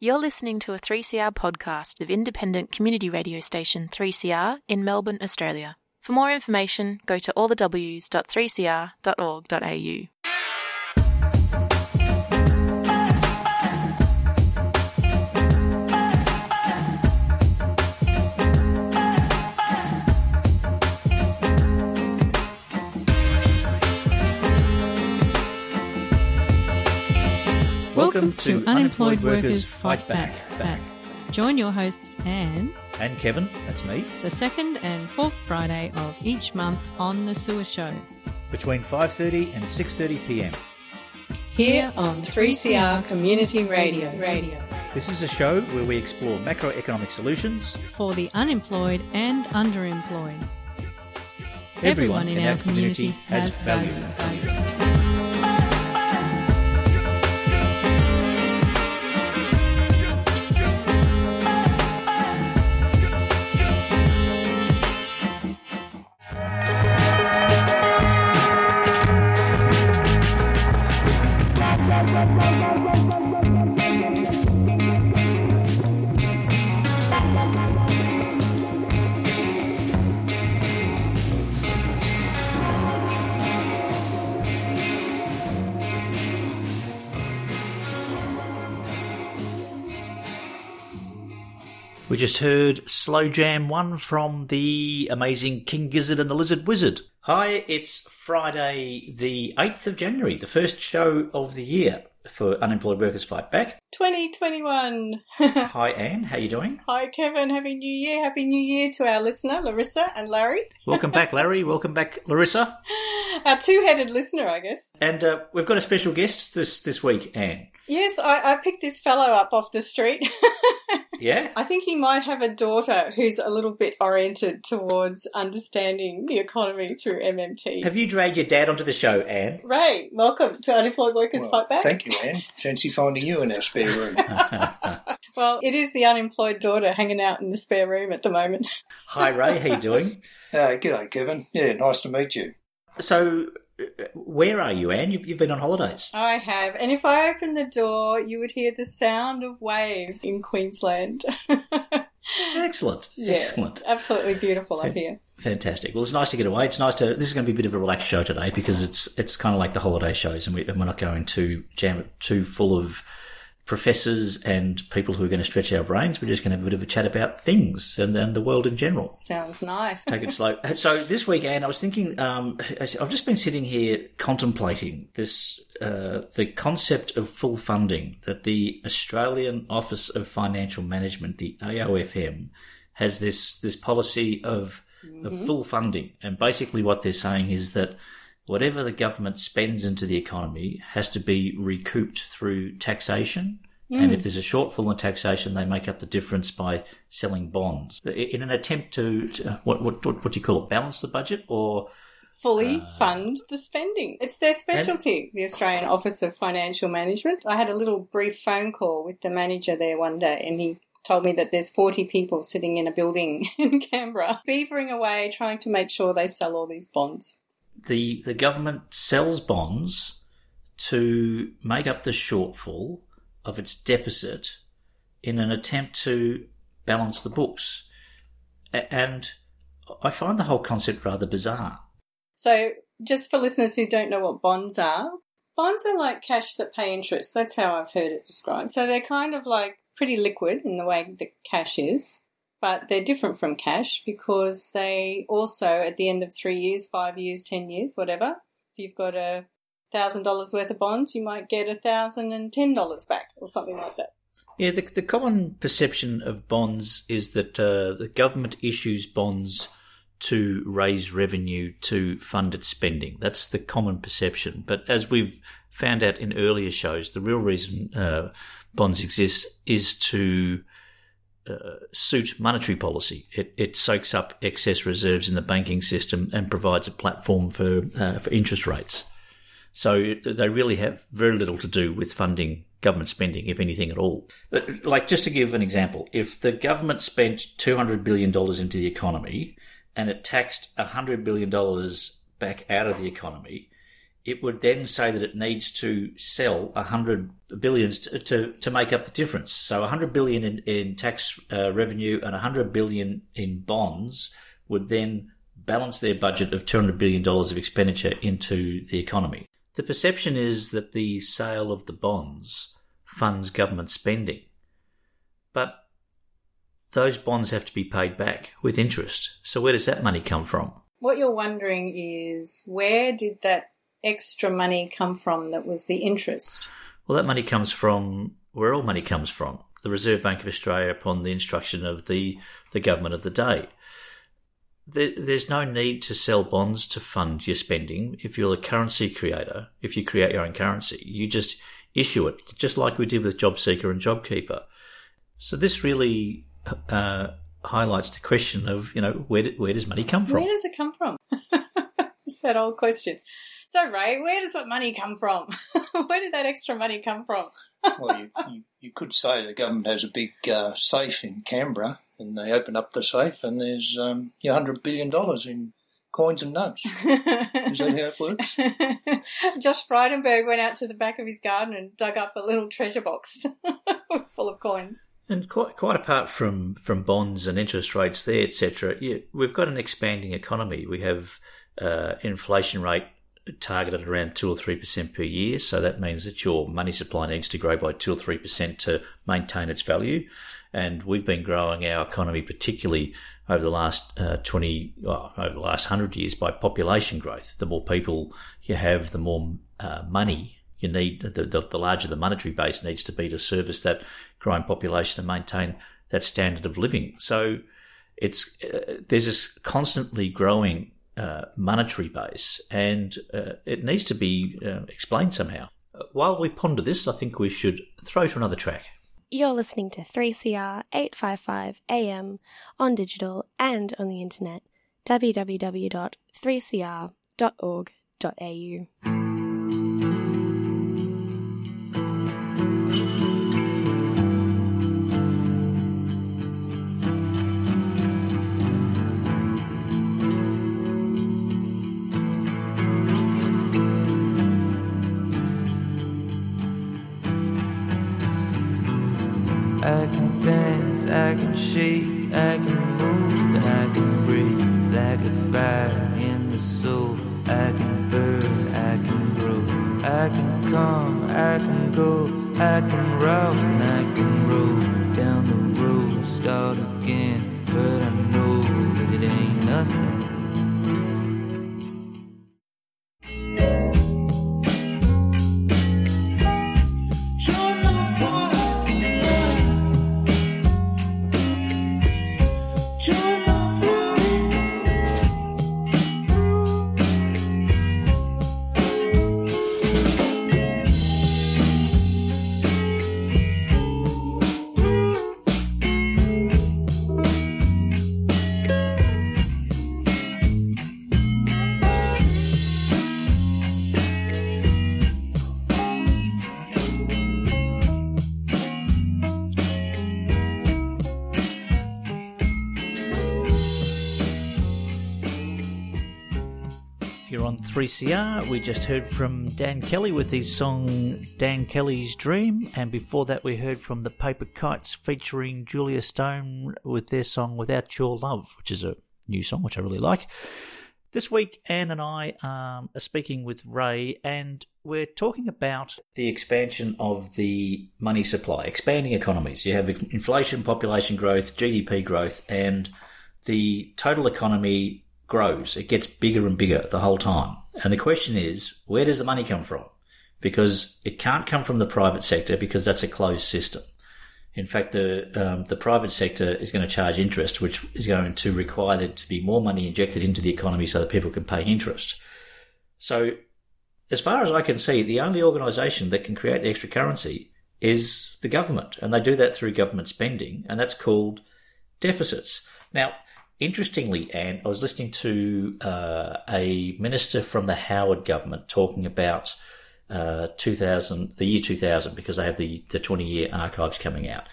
You're listening to a 3CR podcast of independent community radio station 3CR in Melbourne, Australia. For more information, go to allthews.3cr.org.au. Welcome to Unemployed Workers Fight Back. Back. Join your hosts Anne And Kevin, that's me, the second and fourth Friday of each month on the Sewer Show. between 5:30 and 6:30 p.m. Here on 3CR Community Radio. Radio. This is a show where we explore macroeconomic solutions. For the unemployed and underemployed. Everyone in our community has value. We just heard Slow Jam 1 from the amazing King Gizzard and the Lizard Wizard. Hi, it's Friday the 8th of January, the first show of the year for Unemployed Workers Fight Back. 2021. Hi Anne, how are you doing? Hi, Kevin. Happy New Year. Happy New Year to our listener, Larissa and Larry. Welcome back Larry, welcome back Larissa. Our two headed listener, I guess. And uh, we've got a special guest this, this week, Anne. Yes, I, I picked this fellow up off the street. Yeah? I think he might have a daughter who's a little bit oriented towards understanding the economy through MMT. Have you dragged your dad onto the show, Anne? Ray, welcome to Unemployed Workers Well, Fight Back. Thank you, Anne. Fancy finding you in our spare room. Well, it is the unemployed daughter hanging out in the spare room at the moment. Hi Ray, how you doing? uh, g'day, Kevin. Yeah, nice to meet you. So, where are you, Anne? You've, you've been on holidays. I have. And if I opened the door, you would hear the sound of waves in Queensland. Excellent, Yeah, excellent, Absolutely beautiful up here. fantastic. Well, it's nice to get away. It's nice to. This is going to be a bit of a relaxed show today because it's it's kind of like the holiday shows, and, we, and we're not going to jam it too full of professors and people who are going to stretch our brains. We're just going to have a bit of a chat about things and, and the world in general. Sounds nice. Take it slow. So this week, Anne, I was thinking. Um, I've just been sitting here contemplating this, uh, the concept of full funding that the Australian Office of Financial Management, the AOFM, has this this policy of, of full funding, and basically what they're saying is that whatever the government spends into the economy has to be recouped through taxation. And if there's a shortfall in taxation, they make up the difference by selling bonds in an attempt to, to what, what what what do you call it? Balance the budget, or Fully Uh, fund the spending. It's their specialty, the Australian Office of Financial Management. I had a little brief phone call with the manager there one day and he told me that there's 40 people sitting in a building in Canberra beavering away trying to make sure they sell all these bonds. The the government sells bonds to make up the shortfall of its deficit in an attempt to balance the books, and I find the whole concept rather bizarre. So, just for listeners who don't know what bonds are, bonds are like cash that pay interest. That's how I've heard it described. So, they're kind of like pretty liquid in the way that cash is, but they're different from cash because they also, at the end of three years, five years, ten years, whatever, if you've got a thousand dollars worth of bonds, you might get a thousand and ten dollars back or something like that. Yeah, the, the common perception of bonds is that uh, the government issues bonds to raise revenue to fund its spending. That's the common perception. But as we've found out in earlier shows, the real reason uh, bonds exist is to uh, suit monetary policy. It, it soaks up excess reserves in the banking system and provides a platform for uh, for interest rates. So they really have very little to do with funding government spending, if anything at all. Like, just to give an example, if the government spent $200 billion into the economy and it taxed $100 billion back out of the economy, it would then say that it needs to sell 100 billions to, to, to make up the difference. So 100 billion in, in tax uh, revenue and 100 billion in bonds would then balance their budget of $200 billion of expenditure into the economy. The perception is that the sale of the bonds funds government spending. But those bonds have to be paid back with interest. So where does that money come from? What you're wondering is where did that extra money come from that was the interest? Well, that money comes from where all money comes from the Reserve Bank of Australia upon the instruction of the, the government of the day. There, there's no need to sell bonds to fund your spending. If you're a currency creator, if you create your own currency, you just issue it, just like we did with JobSeeker and JobKeeper. So this really uh, highlights the question of, you know, where, do, where does money come from? Where does it come from? it's that old question. So, Ray, where does that money come from? where did that extra money come from? well, you, you, you, could say the government has a big uh, safe in Canberra, and they open up the safe, and there's um, $100 billion in coins and notes. Is that how it works? Josh Frydenberg went out to the back of his garden and dug up a little treasure box full of coins. And quite, quite apart from, from bonds and interest rates there, etc., yeah, we've got an expanding economy. We have uh, inflation rate targeted around 2 or 3% per year. So that means that your money supply needs to grow by 2 or 3% to maintain its value. And we've been growing our economy, particularly over the last uh, 20, well, over the last 100 years, by population growth. The more people you have, the more uh, money you need, the, the, the, larger the monetary base needs to be to service that growing population and maintain that standard of living. So it's, uh, there's this constantly growing uh, monetary base, and uh, it needs to be uh, explained somehow. While we ponder this, I think we should throw to another track. You're listening to 3CR 855 AM on digital and on the internet www.3cr.org.au. can shake, I can move, I can breathe like a fire in the soul. I can burn, I can grow, I can come, I can go, I can rock, 3CR. We just heard from Dan Kelly with his song Dan Kelly's Dream, and before that, we heard from the Paper Kites featuring Julia Stone with their song Without Your Love, which is a new song which I really like. This week, Anne and I um, are speaking with Ray, and we're talking about the expansion of the money supply, expanding economies. You have inflation, population growth, GDP growth, and the total economy grows. It gets bigger and bigger the whole time. And the question is, where does the money come from? Because it can't come from the private sector because that's a closed system. In fact, the um, the private sector is going to charge interest, which is going to require there to be more money injected into the economy so that people can pay interest. So, as far as I can see, the only organisation that can create the extra currency is the government, and they do that through government spending, and that's called deficits. Now, Interestingly, Anne, I was listening to uh, a minister from the Howard government talking about uh, 2000, the year 2000, because they have the, the 20 year archives coming out.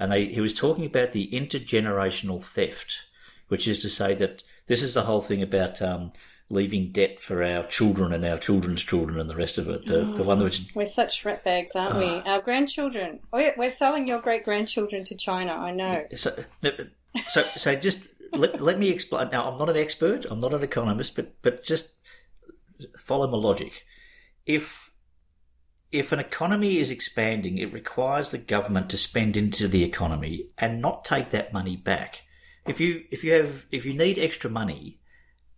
And they, he was talking about the intergenerational theft, which is to say that this is the whole thing about um, leaving debt for our children and our children's children and the rest of it. The, the oh, one which We're such ratbags, aren't we? Ah. Our grandchildren. Oh, yeah, we're selling your great grandchildren to China. I know. so so so just let, let me explain. Now, I'm not an expert. I'm not an economist, but but just follow my logic. If if an economy is expanding, it requires the government to spend into the economy and not take that money back. If you if you have if you need extra money,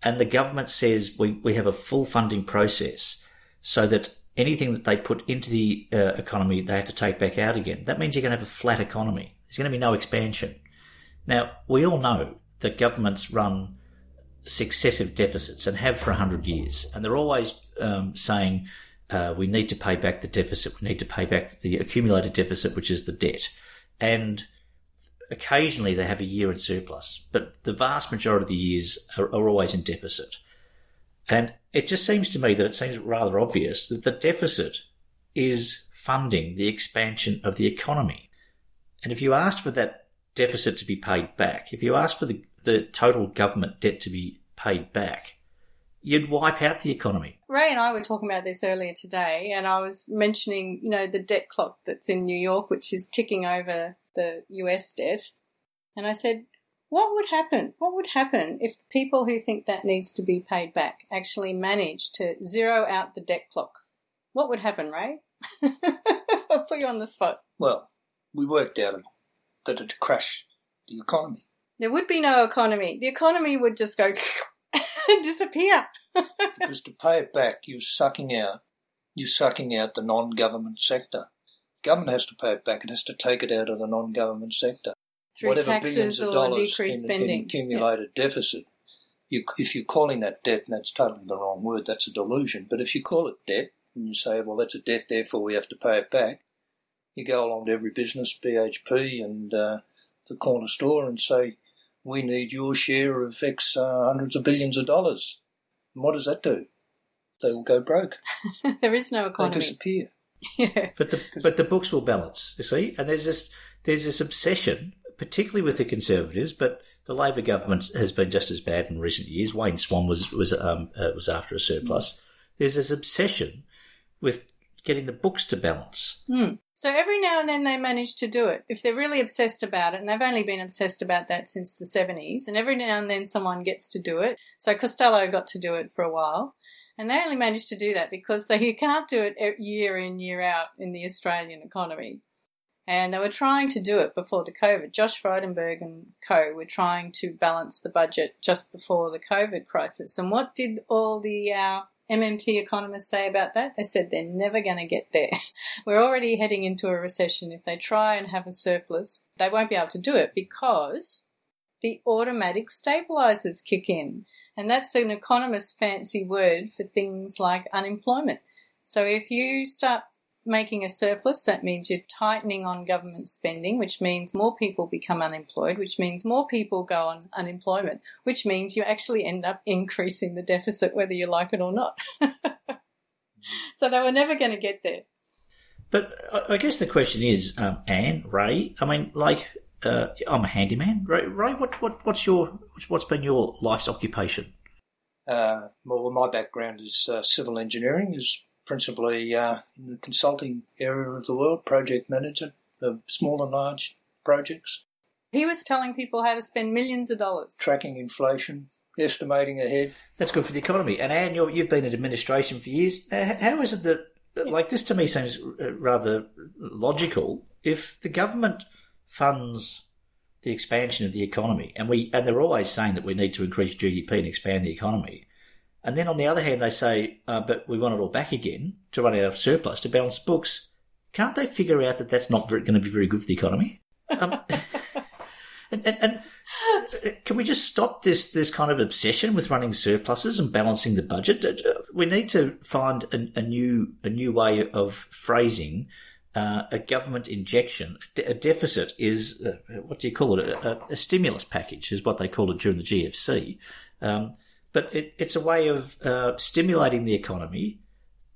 and the government says we, we have a full funding process, so that anything that they put into the uh, economy they have to take back out again. That means you're going to have a flat economy. There's going to be no expansion. Now we all know that governments run successive deficits and have for 100 years. And they're always um, saying, uh, we need to pay back the deficit, we need to pay back the accumulated deficit, which is the debt. And occasionally they have a year in surplus, but the vast majority of the years are, are always in deficit. And it just seems to me that it seems rather obvious that the deficit is funding the expansion of the economy. And if you asked for that deficit to be paid back, if you asked for the, the total government debt to be paid back, you'd wipe out the economy. Ray and I were talking about this earlier today, and I was mentioning, you know, the debt clock that's in New York, which is ticking over the US debt. And I said, what would happen? What would happen if the people who think that needs to be paid back actually manage to zero out the debt clock? What would happen, Ray? I'll put you on the spot. Well, we worked out that it'd crash the economy. There would be no economy. The economy would just go and disappear. because to pay it back, you're sucking out, you're sucking out the non-government sector. Government has to pay it back. It has to take it out of the non-government sector. Through Whatever taxes billions of or dollars decreased in, in spending. accumulated deficit. You, if you're calling that debt, and that's totally the wrong word, that's a delusion. But if you call it debt and you say, well, that's a debt, therefore we have to pay it back, you go along to every business, BHP and uh, the corner store, and say, we need your share of X uh, hundreds of billions of dollars. And what does that do? They will go broke. there is no economy. They disappear. Yeah. But the but the books will balance, you see. And there's this there's this obsession, particularly with the Conservatives, but the Labor government has been just as bad in recent years. Wayne Swan was was um, uh, was after a surplus. There's this obsession with getting the books to balance. Hmm. So every now and then they manage to do it. If they're really obsessed about it, and they've only been obsessed about that since the 70s, and every now and then someone gets to do it. So Costello got to do it for a while. And they only managed to do that because they you can't do it year in, year out in the Australian economy. And they were trying to do it before the COVID. Josh Frydenberg and co were trying to balance the budget just before the COVID crisis. And what did all the uh, MMT economists say about that? They said they're never going to get there. We're already heading into a recession. If they try and have a surplus, they won't be able to do it because the automatic stabilizers kick in. And that's an economist's fancy word for things like unemployment. So if you start making a surplus, that means you're tightening on government spending, which means more people become unemployed, which means more people go on unemployment, which means you actually end up increasing the deficit whether you like it or not. so they were never going to get there. But I- guess the question is, um, Anne, Ray. I mean, like, uh, I'm a handyman. Ray, Ray what, what what's your what's been your life's occupation? Uh, well, my background is uh, civil engineering, is principally uh, in the consulting area of the world, project manager of small and large projects, He was telling people how to spend millions of dollars. tracking inflation, estimating ahead. That's good for the economy. And Anne, you're, you've been in administration for years. Uh, How is it that, like, this to me seems uh, rather logical. If the government funds the expansion of the economy, and we and they're always saying that we need to increase GDP and expand the economy, and then on the other hand they say, uh, but we want it all back again to run our surplus to balance books. Can't they figure out that that's not very, going to be very good for the economy? Um, and, and, and can we just stop this this kind of obsession with running surpluses and balancing the budget? Uh, We need to find a, a new a new way of phrasing uh, a government injection. A deficit is uh, what do you call it? A, a- a stimulus package is what they called it during the GFC. Um, but it, it's a way of uh, stimulating the economy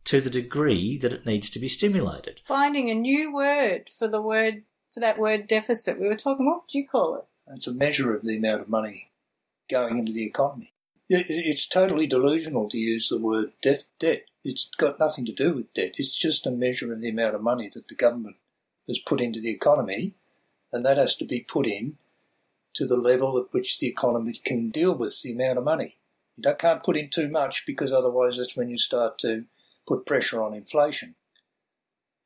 to the degree that it needs to be stimulated. Finding a new word for the word for that word deficit. We were talking. What do you call it? It's a measure of the amount of money going into the economy. It, it's totally delusional to use the word debt. debt. It's got nothing to do with debt. It's just a measure of the amount of money that the government has put into the economy, and that has to be put in to the level at which the economy can deal with the amount of money. You can't put in too much because otherwise that's when you start to put pressure on inflation.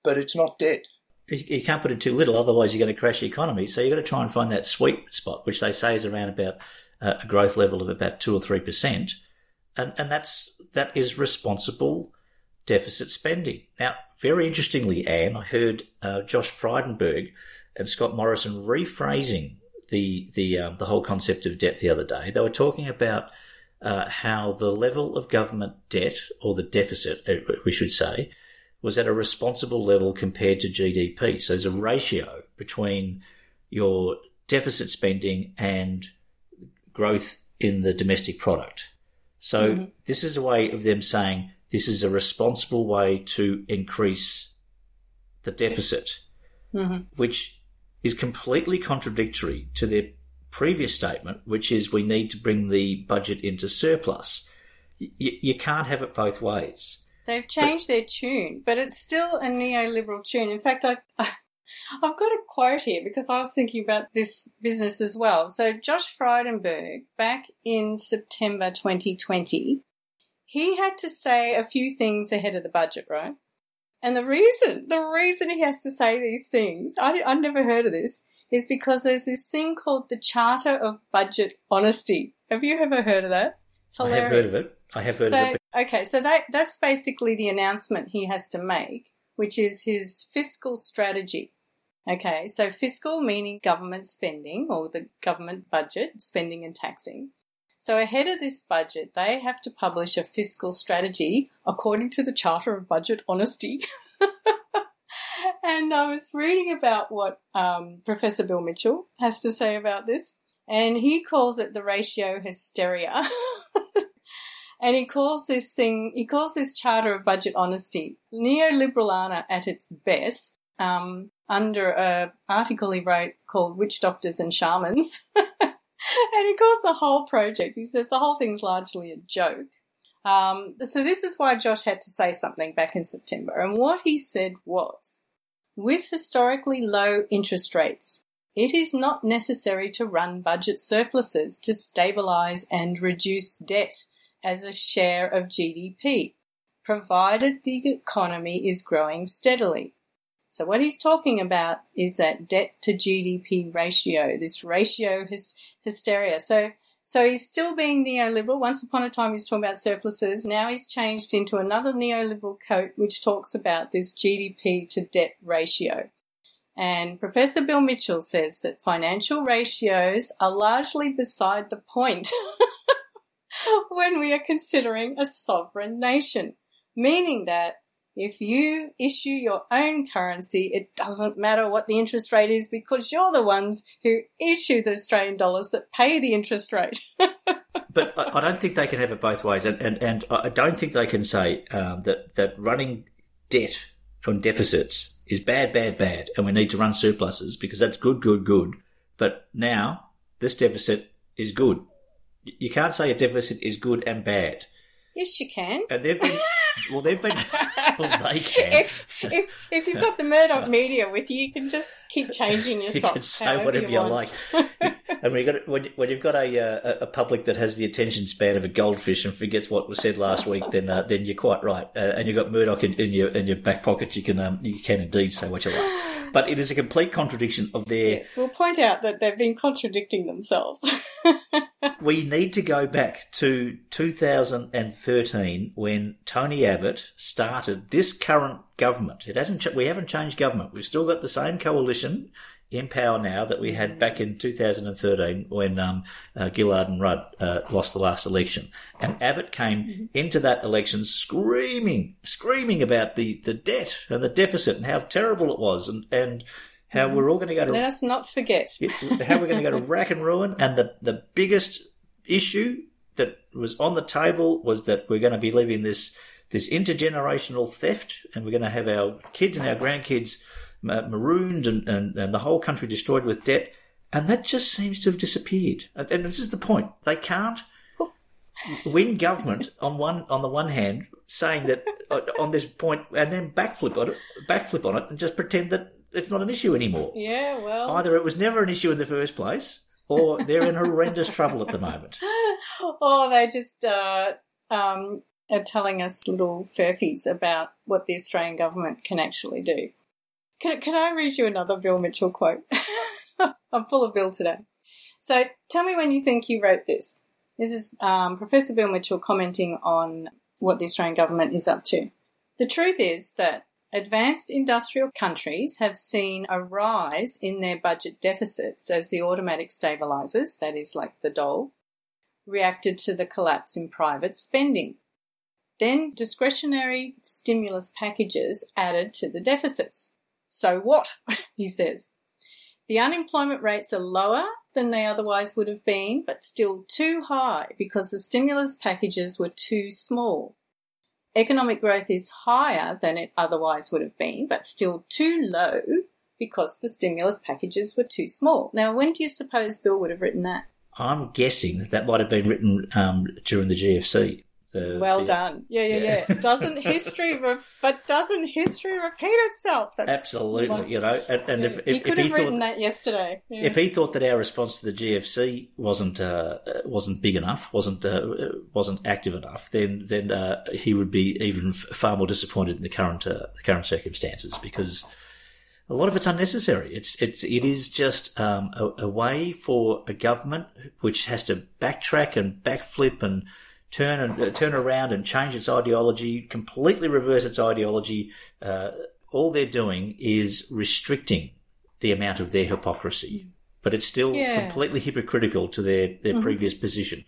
But it's not debt. You can't put in too little, otherwise you're going to crash the economy. So you've got to try and find that sweet spot, which they say is around about uh, a growth level of about two or three percent, and and that's that is responsible deficit spending. Now, very interestingly, Anne, I heard uh, Josh Frydenberg and Scott Morrison rephrasing the the um, the whole concept of debt the other day. They were talking about uh, how the level of government debt, or the deficit, uh, we should say, was at a responsible level compared to GDP. So there's a ratio between your deficit spending and growth in the domestic product. So mm-hmm. this is a way of them saying this is a responsible way to increase the deficit, mm-hmm. which is completely contradictory to their previous statement, which is we need to bring the budget into surplus. Y- you can't have it both ways. They've changed but, their tune, but it's still a neoliberal tune. In fact, I, I've got a quote here because I was thinking about this business as well. So Josh Frydenberg, back in September 2020, he had to say a few things ahead of the budget, right? And the reason, the reason he has to say these things, I, I've never heard of this, is because there's this thing called the Charter of Budget Honesty. Have you ever heard of that? It's hilarious. I have heard of it. I have heard so, of it. Okay, so that that's basically the announcement he has to make, which is his fiscal strategy. Okay, so fiscal meaning government spending or the government budget, spending and taxing. So ahead of this budget, they have to publish a fiscal strategy according to the Charter of Budget Honesty. and I was reading about what um, Professor Bill Mitchell has to say about this, and he calls it the ratio hysteria. and he calls this thing, he calls this Charter of Budget Honesty neoliberalana at its best. Um, under a article he wrote called "Witch Doctors and Shamans," and he calls the whole project. He says the whole thing's largely a joke. Um, so this is why Josh had to say something back in September, and what he said was, with historically low interest rates, it is not necessary to run budget surpluses to stabilise and reduce debt as a share of GDP, provided the economy is growing steadily. So what he's talking about is that debt to GDP ratio, this ratio his, hysteria. So so he's still being neoliberal. Once upon a time, he's talking about surpluses. Now he's changed into another neoliberal coat, which talks about this GDP to debt ratio. And Professor Bill Mitchell says that financial ratios are largely beside the point when we are considering a sovereign nation, meaning that if you issue your own currency, it doesn't matter what the interest rate is because you're the ones who issue the Australian dollars that pay the interest rate. but I don't think they can have it both ways, and and, and I don't think they can say um, that that running debt on deficits is bad, bad, bad, and we need to run surpluses because that's good, good, good. But now this deficit is good. You can't say a deficit is good and bad. Yes, you can. And they've been well, they've been well, they can. If, if if you've got the Murdoch media with you, you can just keep changing your you socks. can say whatever you, you like. and when you got when, when you've got a, uh, a public that has the attention span of a goldfish and forgets what was said last week, then uh, then you're quite right. Uh, and you've got Murdoch in, in, your in your back pocket. You can um, you can indeed say what you like. But it is a complete contradiction of their. Yes, we'll point out that they've been contradicting themselves. we need to go back to 2013 when Tony Abbott started this current government. It hasn't. Ch- we haven't changed government. We've still got the same coalition in power now that we had back in 2013 when um, uh, Gillard and Rudd uh, lost the last election. And Abbott came mm-hmm. into that election screaming, screaming about the, the debt and the deficit and how terrible it was and, and how mm-hmm. we're all going to go to. Let us not forget. how we're going to go to rack and ruin. And the, the biggest issue that was on the table was that we're going to be living this this intergenerational theft, and we're going to have our kids and our grandkids marooned and, and, and the whole country destroyed with debt. And that just seems to have disappeared. And, and this is the point. They can't win government on one on the one hand, saying that uh, on this point, and then backflip on it, backflip on it, and just pretend that it's not an issue anymore. Yeah, well. Either it was never an issue in the first place, or they're in horrendous trouble at the moment. or they just uh, um, are telling us little furfies about what the Australian government can actually do. Can, can I read you another Bill Mitchell quote? I'm full of Bill today. So tell me when you think you wrote this. This is um, Professor Bill Mitchell commenting on what the Australian government is up to. The truth is that advanced industrial countries have seen a rise in their budget deficits as the automatic stabilisers, that is like the dole, reacted to the collapse in private spending. Then discretionary stimulus packages added to the deficits. So what? he says. The unemployment rates are lower than they otherwise would have been, but still too high because the stimulus packages were too small. Economic growth is higher than it otherwise would have been, but still too low because the stimulus packages were too small. Now, when do you suppose Bill would have written that? I'm guessing that that might have been written um, during the GFC. The, well the, done. Yeah, yeah, yeah. yeah. doesn't history, re- but doesn't history repeat itself? That's absolutely. Like, you know, and, and if, if, he could if have he written thought, that yesterday. Yeah. If he thought that our response to the GFC wasn't uh, wasn't big enough, wasn't uh, wasn't active enough, then then uh, he would be even far more disappointed in the current uh, the current circumstances because a lot of it's unnecessary. It's it's it is just um, a, a way for a government which has to backtrack and backflip and turn and uh, turn around and change its ideology, completely reverse its ideology. Uh, all they're doing is restricting the amount of their hypocrisy, but it's still Yeah. completely hypocritical to their their Mhm. previous position.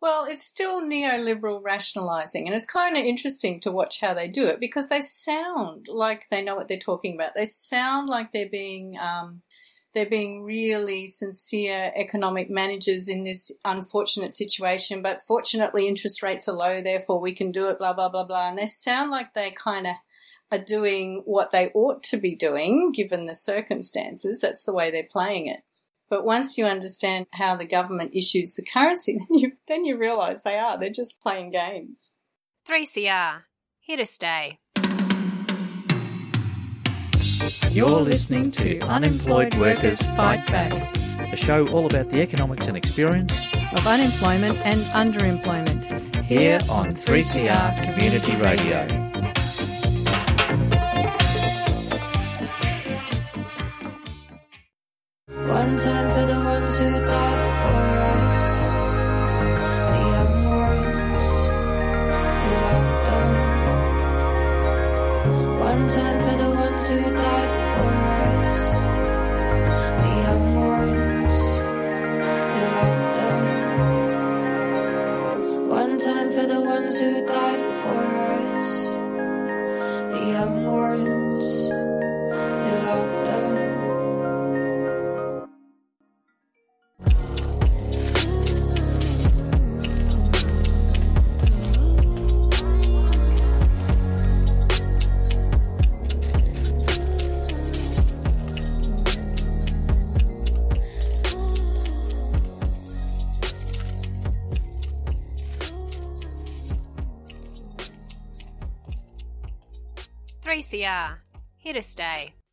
Well, it's still neoliberal rationalising, and it's kind of interesting to watch how they do it because they sound like they know what they're talking about. They sound like they're being um, they're being really sincere economic managers in this unfortunate situation. But fortunately, interest rates are low, therefore we can do it. Blah blah blah blah, and they sound like they kind of are doing what they ought to be doing given the circumstances. That's the way they're playing it. But once you understand how the government issues the currency, then you then you realise they are. They're just playing games. 3CR. Here to stay. You're listening to Unemployed Workers Fight Back A show all about the economics and experience of unemployment and underemployment here on 3CR Community Radio. One time for the ones who died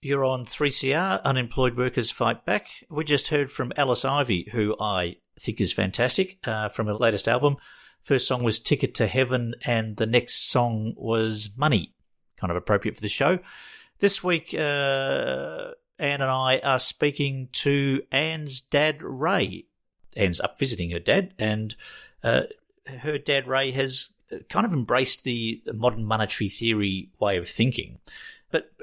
You're on 3CR, Unemployed Workers Fight Back. We just heard from Alice Ivy, who I think is fantastic, uh, from her latest album. First song was Ticket to Heaven, and the next song was Money, kind of appropriate for the show. This week, uh, Anne and I are speaking to Anne's dad, Ray. Anne's up visiting her dad, and uh, her dad, Ray, has kind of embraced the modern monetary theory way of thinking.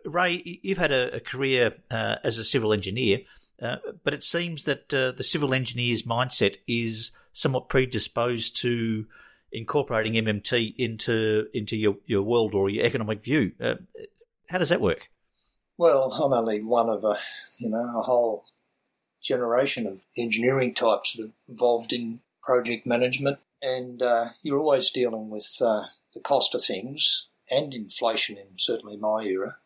Ray, you've had a, a career uh, as a civil engineer, uh, but it seems that uh, the civil engineer's mindset is somewhat predisposed to incorporating MMT into into your, your world or your economic view. Uh, how does that work? Well, I'm only one of a, you know, a whole generation of engineering types that are involved in project management, and uh, you're always dealing with uh, the cost of things and inflation in certainly my era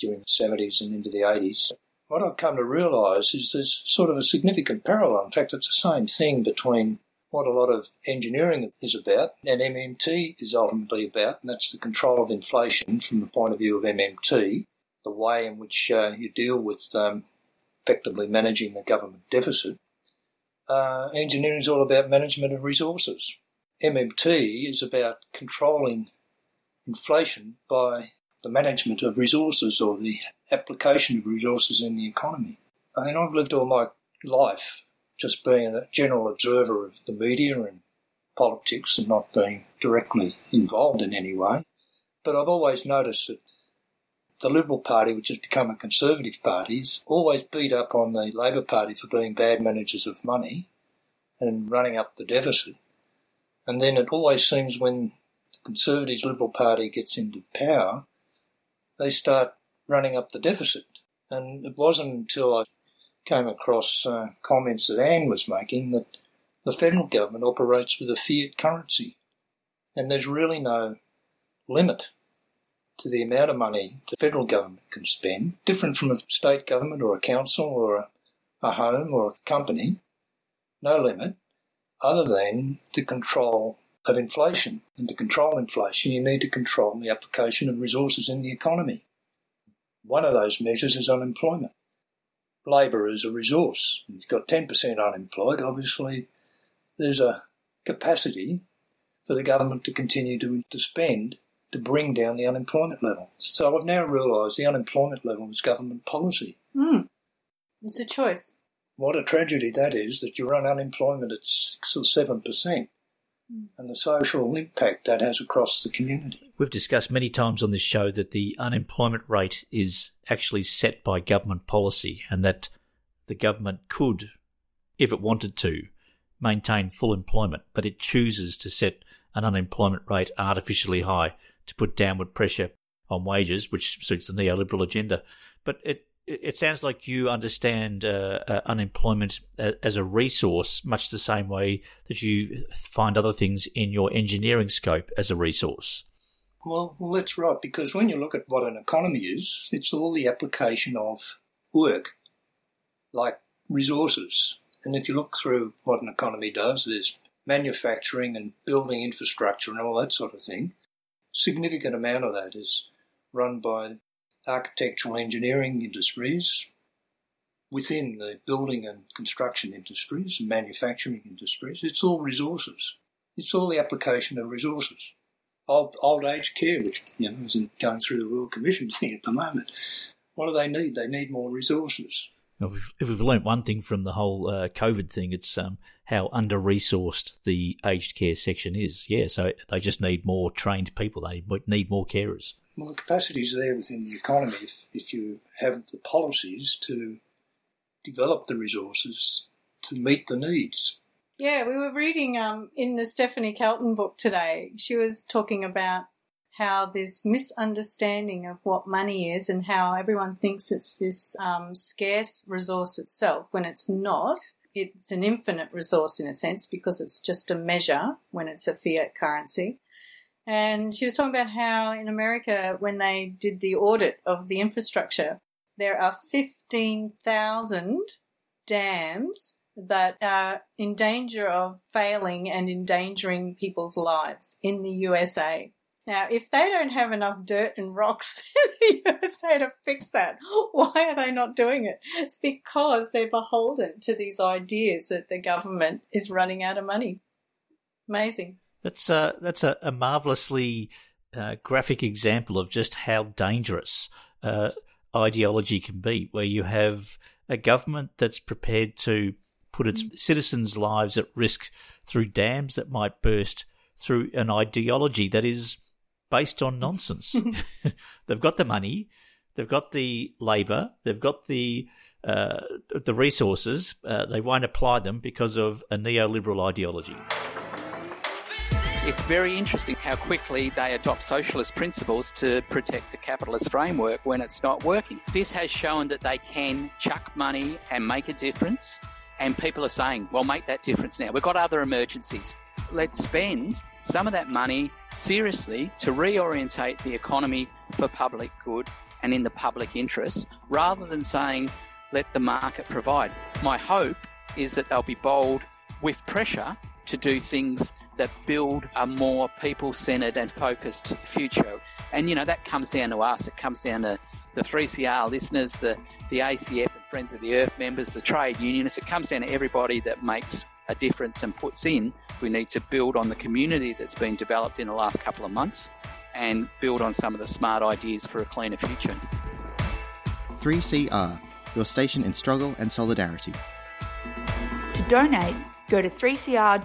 during the 70s and into the 80s. What I've come to realise is there's sort of a significant parallel. In fact, it's the same thing between what a lot of engineering is about, and MMT is ultimately about, and that's the control of inflation from the point of view of MMT, the way in which uh, you deal with um, effectively managing the government deficit. Uh, engineering is all about management of resources. MMT is about controlling inflation by the management of resources or the application of resources in the economy. I mean, I've lived all my life just being a general observer of the media and politics and not being directly involved in any way. But I've always noticed that the Liberal Party, which has become a Conservative party, has always beat up on the Labor Party for being bad managers of money and running up the deficit. And then it always seems when the Conservatives Liberal Party gets into power, they start running up the deficit. And it wasn't until I came across uh, comments that Anne was making that the federal government operates with a fiat currency. And there's really no limit to the amount of money the federal government can spend, different from a state government or a council or a, a home or a company. No limit, other than the control of inflation. And to control inflation, you need to control the application of resources in the economy. One of those measures is unemployment. Labour is a resource. If you've got 10% unemployed, obviously there's a capacity for the government to continue to, to spend to bring down the unemployment level. So I've now realised the unemployment level is government policy. Mm. It's a choice. What a tragedy that is that you run unemployment at 6 or 7% and the social impact that has across the community. We've discussed many times on this show that the unemployment rate is actually set by government policy and that the government could, if it wanted to, maintain full employment, but it chooses to set an unemployment rate artificially high to put downward pressure on wages, which suits the neoliberal agenda. But it it sounds like you understand uh, uh, unemployment as a resource, much the same way that you find other things in your engineering scope as a resource. Well, well, that's right, because when you look at what an economy is, it's all the application of work, like resources. And if you look through what an economy does, there's manufacturing and building infrastructure and all that sort of thing. Significant amount of that is run by architectural engineering industries, within the building and construction industries and manufacturing industries. It's all resources. It's all the application of resources. Old, old age care, which you know, is going through the Royal Commission thing at the moment. What do they need? They need more resources. If we've learnt one thing from the whole uh, COVID thing, it's um, how under resourced the aged care section is. Yeah, so they just need more trained people. They need more carers. Well, the capacity is there within the economy if, if you have the policies to develop the resources to meet the needs. Yeah, we were reading um, in the Stephanie Kelton book today. She was talking about how this misunderstanding of what money is and how everyone thinks it's this um, scarce resource itself when it's not. It's an infinite resource in a sense because it's just a measure when it's a fiat currency. And she was talking about how in America, when they did the audit of the infrastructure, there are 15,000 dams that are in danger of failing and endangering people's lives in the USA. Now, if they don't have enough dirt and rocks in the USA to fix that, why are they not doing it? It's because they're beholden to these ideas that the government is running out of money. Amazing. That's a, that's a, a marvelously uh, graphic example of just how dangerous uh, ideology can be, where you have a government that's prepared to put its mm. citizens' lives at risk through dams that might burst, through an ideology that is based on nonsense. they've got the money, they've got the labour, they've got the uh, the resources. Uh, they won't apply them because of a neoliberal ideology. It's very interesting how quickly they adopt socialist principles to protect a capitalist framework when it's not working. This has shown that they can chuck money and make a difference. And people are saying, well, make that difference now. We've got other emergencies. Let's spend some of that money seriously to reorientate the economy for public good and in the public interest rather than saying, let the market provide. My hope is that they'll be bold with pressure to do things that build a more people centered and focused future. And, you know, that comes down to us. It comes down to the 3CR listeners, the, the ACF and Friends of the Earth members, the trade unionists. It comes down to everybody that makes a difference and puts in. We need to build on the community that's been developed in the last couple of months and build on some of the smart ideas for a cleaner future. 3CR, your station in struggle and solidarity. To donate, go to 3cr.org.au.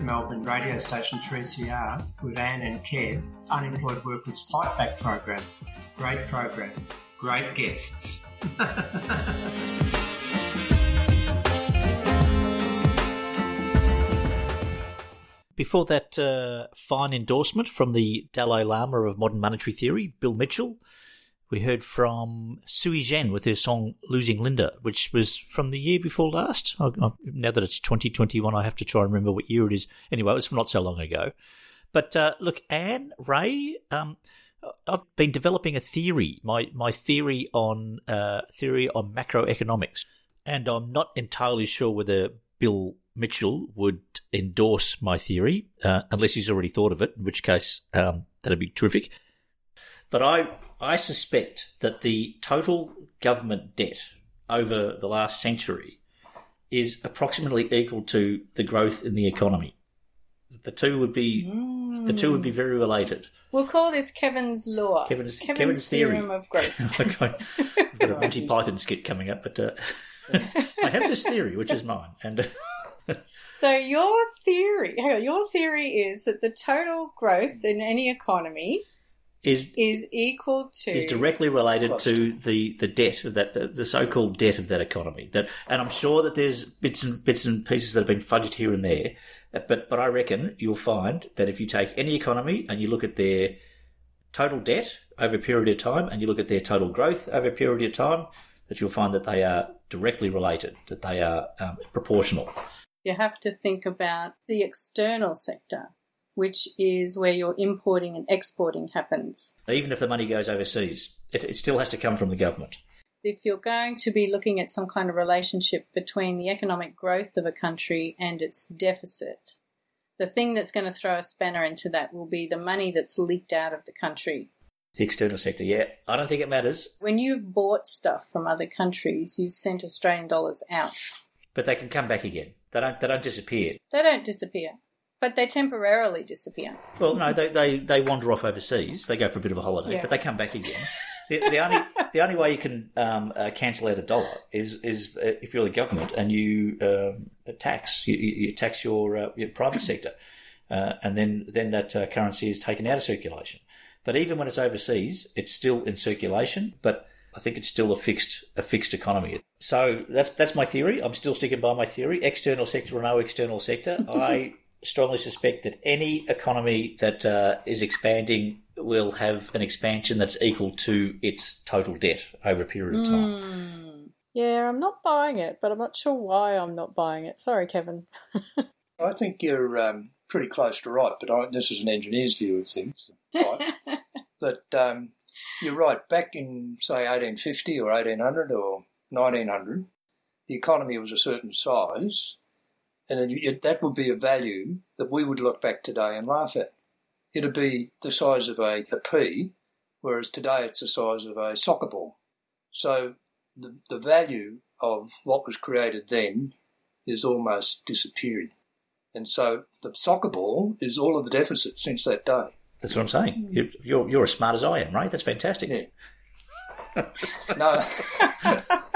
Melbourne radio station 3CR with Anne and Kev, Unemployed Workers Fight Back program. Great program, great guests. Before that uh, fine endorsement from the Dalai Lama of modern monetary theory, Bill Mitchell, we heard from Sui Zhen with her song Losing Linda, which was from the year before last. I, I, now that it's 2021, I have to try and remember what year it is. Anyway, it was from not so long ago. But uh, look, Anne, Ray, um, I've been developing a theory, my, my theory on uh, theory on macroeconomics, and I'm not entirely sure whether Bill Mitchell would endorse my theory, uh, unless he's already thought of it, in which case um, that'd be terrific. But I I suspect that the total government debt over the last century is approximately equal to the growth in the economy. The two would be the two would be very related. We'll call this Kevin's law. Kevin's, Kevin's, Kevin's theory. theorem of growth. I've got a Monty Python skit coming up, but uh, I have this theory, which is mine, and uh, So your theory, on, your theory is that the total growth in any economy is is equal to is directly related to the, the debt of that the, the so called debt of that economy. That and I'm sure that there's bits and bits and pieces that have been fudged here and there, but but I reckon you'll find that if you take any economy and you look at their total debt over a period of time and you look at their total growth over a period of time, that you'll find that they are directly related, that they are um, proportional. you have to think about the external sector, which is where your importing and exporting happens. Even if the money goes overseas, it, it still has to come from the government. If you're going to be looking at some kind of relationship between the economic growth of a country and its deficit, the thing that's going to throw a spanner into that will be the money that's leaked out of the country. The external sector, yeah. I don't think it matters, When you've bought stuff from other countries, you've sent Australian dollars out. but they can come back again. They don't. They don't disappear. They don't disappear, but they temporarily disappear. Well, no, they, they, they wander off overseas. They go for a bit of a holiday, Yeah. but they come back again. the, the only the only way you can um, uh, cancel out a dollar is is uh, if you're the government and you um, tax you, you you tax your uh, your private sector, uh, and then then that uh, currency is taken out of circulation. But even when it's overseas, it's still in circulation. But I think it's still a fixed a fixed economy. So that's that's my theory. I'm still sticking by my theory. External sector or no external sector, I strongly suspect that any economy that uh, is expanding will have an expansion that's equal to its total debt over a period of time. Hmm. Yeah, I'm not buying it, but I'm not sure why I'm not buying it. Sorry, Kevin. I think you're um, pretty close to right, but I, this is an engineer's view of things. Right? that um, you're right. Back in say 1850 or 1800 or 1900, the economy was a certain size, and you, that would be a value that we would look back today and laugh at. It'd be the size of a, a pea, whereas today it's the size of a soccer ball. So the, the value of what was created then is almost disappeared. And so the soccer ball is all of the deficit since that day. That's what I'm saying. You're, you're, as smart as I am, right? That's fantastic. Yeah. No,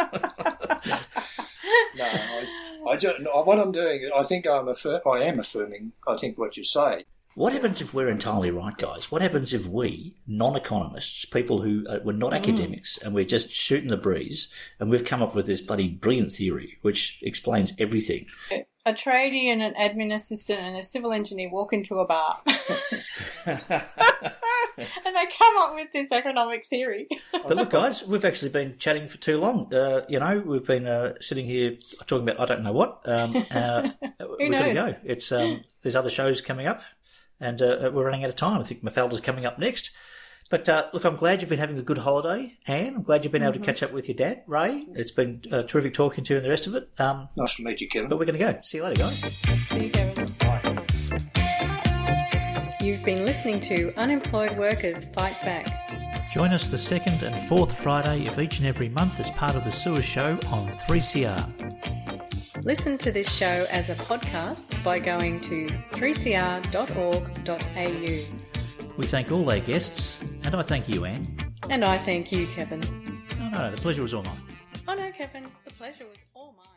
I, I don't, no, what I'm doing, I think I'm affir- I am affirming, I think what you say. What happens if we're entirely right, guys? What happens if we, non-economists, people who uh, were not Mm. academics, and we're just shooting the breeze, and we've come up with this bloody brilliant theory which explains everything? A tradie and an admin assistant and a civil engineer walk into a bar. and they come up with this economic theory. But look, guys, we've actually been chatting for too long. Uh, you know, we've been uh, sitting here talking about I don't know what. Um, uh, we've got to knows? go. It's um, there's other shows coming up, and uh, we're running out of time. I think Mafalda's coming up next. But uh, look, I'm glad you've been having a good holiday, Anne. I'm glad you've been able to Mhm. catch up with your dad, Ray. It's been uh, terrific talking to you and the rest of it. Um, nice to meet you, Kevin. But we're going to go. See you later, guys. See you, Kevin. You've been listening to Unemployed Workers Fight Back. Join us the second and fourth Friday of each and every month as part of the Sewer Show on 3CR. Listen to this show as a podcast by going to 3cr.org.au. We thank all our guests, and I thank you, Anne. And I thank you, Kevin. No, no, the pleasure was all mine. Oh no, Kevin, the pleasure was all mine.